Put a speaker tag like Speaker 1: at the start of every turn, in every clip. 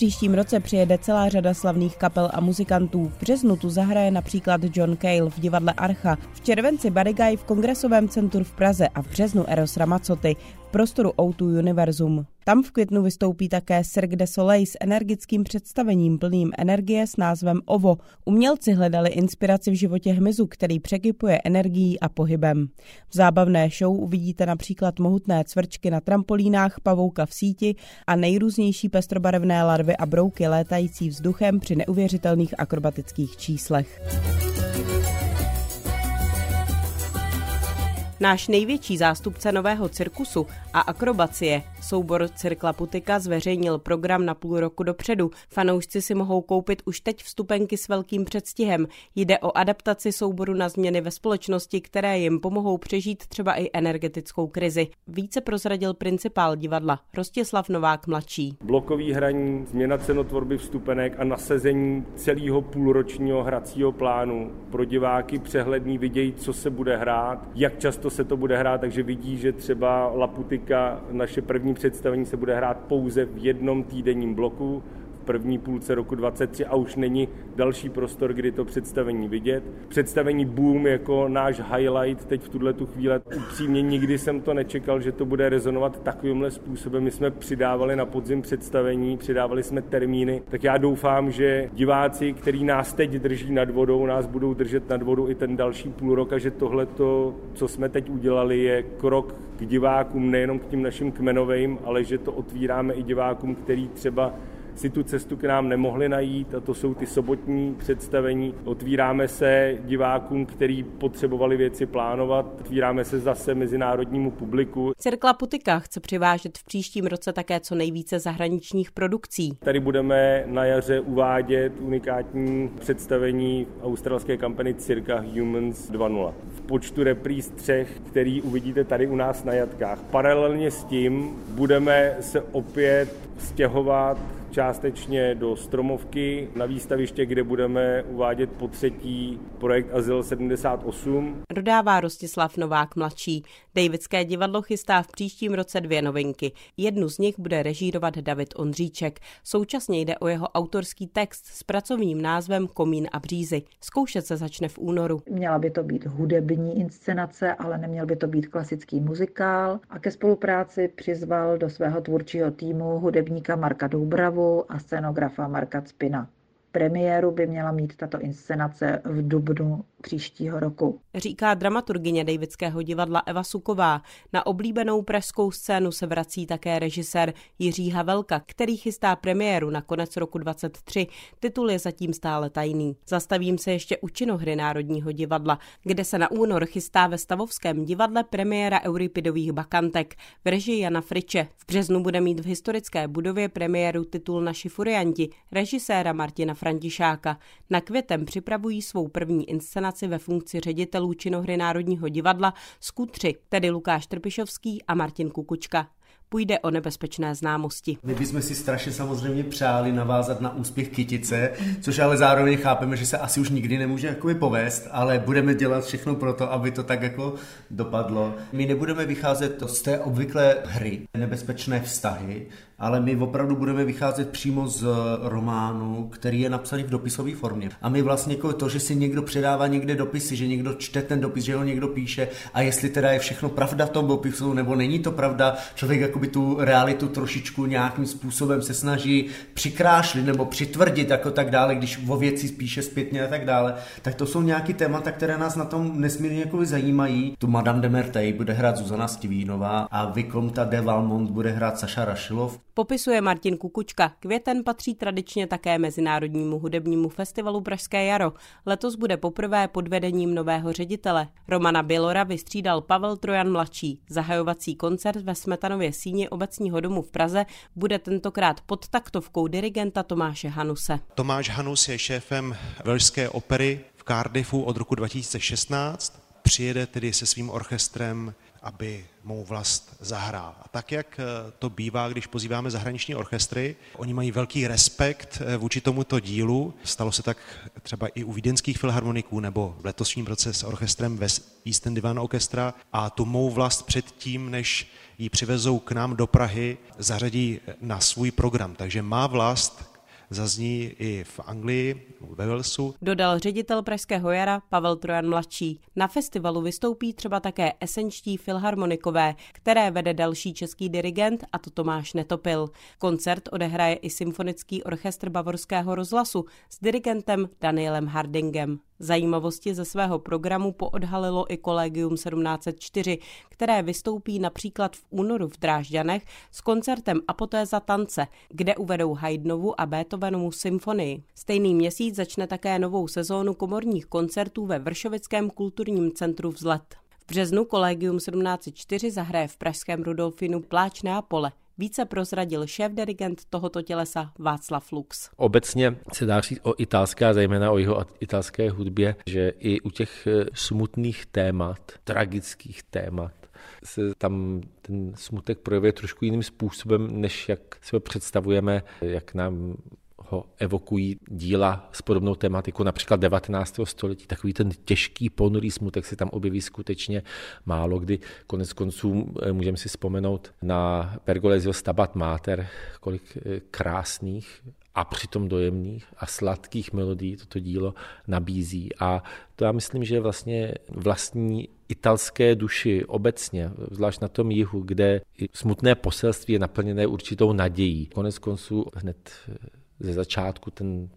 Speaker 1: příštím roce přijede celá řada slavných kapel a muzikantů. V březnu tu zahraje například John Cale v divadle Archa, v červenci Guy v Kongresovém centru v Praze a v březnu Eros Ramazzotti prostoru O2 Univerzum. Tam v květnu vystoupí také Cirque de Soleil s energickým představením plným energie s názvem OVO. Umělci hledali inspiraci v životě hmyzu, který překypuje energií a pohybem. V zábavné show uvidíte například mohutné cvrčky na trampolínách, pavouka v síti a nejrůznější pestrobarevné larvy a brouky létající vzduchem při neuvěřitelných akrobatických číslech. Náš největší zástupce nového cirkusu a akrobacie, soubor Cirkla Putika, zveřejnil program na půl roku dopředu. Fanoušci si mohou koupit už teď vstupenky s velkým předstihem. Jde o adaptaci souboru na změny ve společnosti, které jim pomohou přežít třeba i energetickou krizi. Více prozradil principál divadla Rostislav Novák mladší.
Speaker 2: Blokový hraní, změna cenotvorby vstupenek a nasazení celého půlročního hracího plánu pro diváky přehledný vidějí, co se bude hrát, jak často se to bude hrát, takže vidí, že třeba Laputika, naše první představení se bude hrát pouze v jednom týdenním bloku, první půlce roku 23 a už není další prostor, kdy to představení vidět. Představení Boom jako náš highlight teď v tuhle tu chvíli. Upřímně nikdy jsem to nečekal, že to bude rezonovat takovýmhle způsobem. My jsme přidávali na podzim představení, přidávali jsme termíny, tak já doufám, že diváci, kteří nás teď drží nad vodou, nás budou držet nad vodou i ten další půl rok a že tohle, co jsme teď udělali, je krok k divákům, nejenom k tím našim kmenovým, ale že to otvíráme i divákům, který třeba si tu cestu k nám nemohli najít a to jsou ty sobotní představení. Otvíráme se divákům, kteří potřebovali věci plánovat, otvíráme se zase mezinárodnímu publiku.
Speaker 1: Cirkla Putika chce přivážet v příštím roce také co nejvíce zahraničních produkcí.
Speaker 2: Tady budeme na jaře uvádět unikátní představení australské kampany Cirka Humans 2.0 v počtu repríz třech, který uvidíte tady u nás na jatkách. Paralelně s tím budeme se opět stěhovat částečně do Stromovky na výstaviště, kde budeme uvádět po třetí projekt Azyl 78.
Speaker 1: Dodává Rostislav Novák mladší. Davidské divadlo chystá v příštím roce dvě novinky. Jednu z nich bude režírovat David Ondříček. Současně jde o jeho autorský text s pracovním názvem Komín a břízy. Zkoušet se začne v únoru.
Speaker 3: Měla by to být hudební inscenace, ale neměl by to být klasický muzikál. A ke spolupráci přizval do svého tvůrčího týmu hudebníka Marka Doubravu, a scenografa Marka Cpina. Premiéru by měla mít tato inscenace v dubnu příštího roku.
Speaker 1: Říká dramaturgině Davidského divadla Eva Suková. Na oblíbenou pražskou scénu se vrací také režisér Jiří Havelka, který chystá premiéru na konec roku 23. Titul je zatím stále tajný. Zastavím se ještě u činohry Národního divadla, kde se na únor chystá ve Stavovském divadle premiéra Euripidových bakantek v režii Jana Friče. V březnu bude mít v historické budově premiéru titul Naši furianti režiséra Martina Františáka. Na květem připravují svou první inscenaci ve funkci ředitelů činohry Národního divadla Skutři, tedy Lukáš Trpišovský a Martin Kukučka půjde o nebezpečné známosti.
Speaker 4: My bychom si strašně samozřejmě přáli navázat na úspěch Kytice, což ale zároveň chápeme, že se asi už nikdy nemůže jakoby povést, ale budeme dělat všechno pro to, aby to tak jako dopadlo. My nebudeme vycházet z té obvyklé hry, nebezpečné vztahy, ale my opravdu budeme vycházet přímo z románu, který je napsaný v dopisové formě. A my vlastně jako to, že si někdo předává někde dopisy, že někdo čte ten dopis, že ho někdo píše a jestli teda je všechno pravda v tom dopisu nebo není to pravda, člověk jakoby tu realitu trošičku nějakým způsobem se snaží přikrášlit nebo přitvrdit jako tak dále, když o věci píše zpětně a tak dále, tak to jsou nějaký témata, které nás na tom nesmírně jako zajímají. Tu Madame de Mertej bude hrát Zuzana Stivínová a Vikomta de Valmont bude hrát Saša Rašilov.
Speaker 1: Popisuje Martin Kukučka. Květen patří tradičně také Mezinárodnímu hudebnímu festivalu Pražské jaro. Letos bude poprvé pod vedením nového ředitele. Romana Bělora vystřídal Pavel Trojan mladší. Zahajovací koncert ve Smetanově síni obecního domu v Praze bude tentokrát pod taktovkou dirigenta Tomáše Hanuse.
Speaker 5: Tomáš Hanus je šéfem Velšské opery v Cardiffu od roku 2016. Přijede tedy se svým orchestrem aby mou vlast zahrál. A tak, jak eh, to bývá, když pozýváme zahraniční orchestry, oni mají velký respekt eh, vůči tomuto dílu. Stalo se tak třeba i u vídeňských filharmoniků nebo v letosním roce s orchestrem Eastern Divan Orchestra a tu mou vlast předtím, než ji přivezou k nám do Prahy, zařadí na svůj program. Takže má vlast zazní i v Anglii, ve Walesu.
Speaker 1: Dodal ředitel Pražského jara Pavel Trojan mladší. Na festivalu vystoupí třeba také esenčtí filharmonikové, které vede další český dirigent a to Tomáš Netopil. Koncert odehraje i symfonický orchestr Bavorského rozhlasu s dirigentem Danielem Hardingem. Zajímavosti ze svého programu poodhalilo i Kolegium 1704, které vystoupí například v únoru v Drážďanech s koncertem Apotéza tance, kde uvedou Haydnovu a Beethovenovu symfonii. Stejný měsíc začne také novou sezónu komorních koncertů ve Vršovickém kulturním centru Vzlet. V březnu Kolegium 1704 zahraje v pražském Rudolfinu Pláč Neapole. Více prozradil šéf-dirigent tohoto tělesa Václav Lux.
Speaker 6: Obecně se dá říct o italské a zejména o jeho italské hudbě, že i u těch eh, smutných témat, tragických témat, se tam ten smutek projevuje trošku jiným způsobem, než jak si ho představujeme, jak nám ho evokují díla s podobnou tematikou, například 19. století. Takový ten těžký, ponurý smutek se tam objeví skutečně málo kdy. Konec konců eh, můžeme si vzpomenout na Pergolesio Stabat Mater, kolik eh, krásných a přitom dojemných a sladkých melodií toto dílo nabízí. A to já myslím, že vlastně vlastní italské duši obecně, zvlášť na tom jihu, kde smutné poselství je naplněné určitou nadějí. Konec konců hned ze začátku ten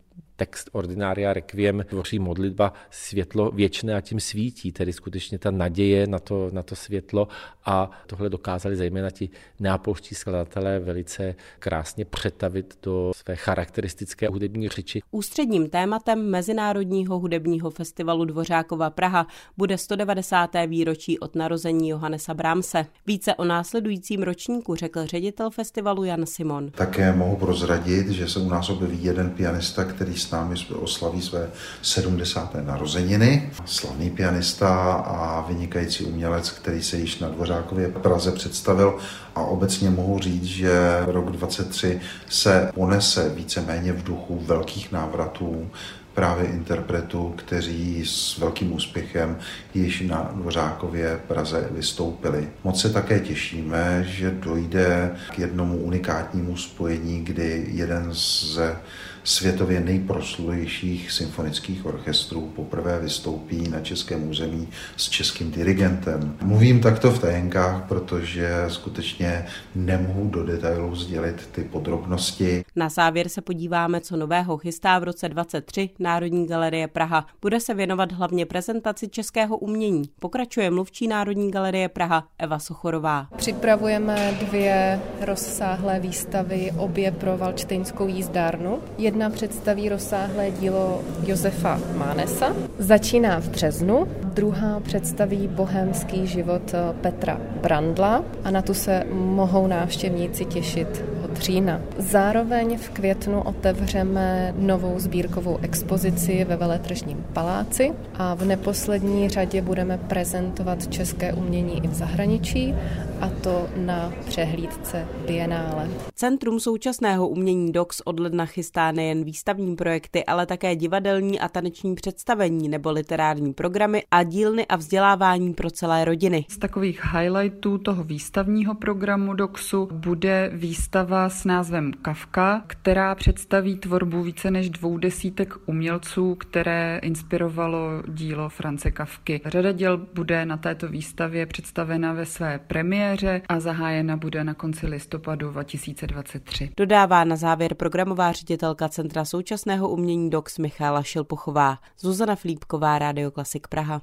Speaker 6: text Ordinária Requiem tvoří modlitba světlo věčné a tím svítí, tedy skutečně ta naděje na to, na to světlo a tohle dokázali zejména ti neapolští skladatelé velice krásně přetavit do své charakteristické hudební řeči.
Speaker 1: Ústředním tématem Mezinárodního hudebního festivalu Dvořákova Praha bude 190. výročí od narození Johannesa Brámse. Více o následujícím ročníku řekl ředitel festivalu Jan Simon.
Speaker 7: Také mohu prozradit, že se u nás objeví jeden pianista, který s námi oslaví své 70. narozeniny. Slavný pianista a vynikající umělec, který se již na Dvořákově Praze představil a obecně mohu říct, že rok 23 se ponese víceméně v duchu velkých návratů právě interpretů, kteří s velkým úspěchem již na Dvořákově Praze vystoupili. Moc se také těšíme, že dojde k jednomu unikátnímu spojení, kdy jeden ze světově nejproslulejších symfonických orchestrů poprvé vystoupí na českém území s českým dirigentem. Mluvím takto v tajenkách, protože skutečně nemohu do detailů sdělit ty podrobnosti.
Speaker 1: Na závěr se podíváme, co nového chystá v roce 23 Národní galerie Praha. Bude se věnovat hlavně prezentaci českého umění. Pokračuje mluvčí Národní galerie Praha Eva Sochorová.
Speaker 8: Připravujeme dvě rozsáhlé výstavy, obě pro Valčtejnskou jízdárnu. Jedna představí rozsáhlé dílo Josefa Mánesa. Začíná v březnu. Druhá představí bohemský život Petra Brandla a na tu se mohou návštěvníci těšit října. Zároveň v květnu otevřeme novou sbírkovou expozici ve Veletržním paláci a v neposlední řadě budeme prezentovat české umění i v zahraničí a to na přehlídce Bienále.
Speaker 1: Centrum současného umění DOX od ledna chystá nejen výstavní projekty, ale také divadelní a taneční představení nebo literární programy a dílny a vzdělávání pro celé rodiny.
Speaker 9: Z takových highlightů toho výstavního programu DOXu bude výstava s názvem Kavka, která představí tvorbu více než dvou desítek umělců, které inspirovalo dílo France Kavky. Řada děl bude na této výstavě představena ve své premiéře a zahájena bude na konci listopadu 2023.
Speaker 1: Dodává na závěr programová ředitelka Centra současného umění DOX Michála Šilpochová. Zuzana Flípková, Radio Klasik Praha.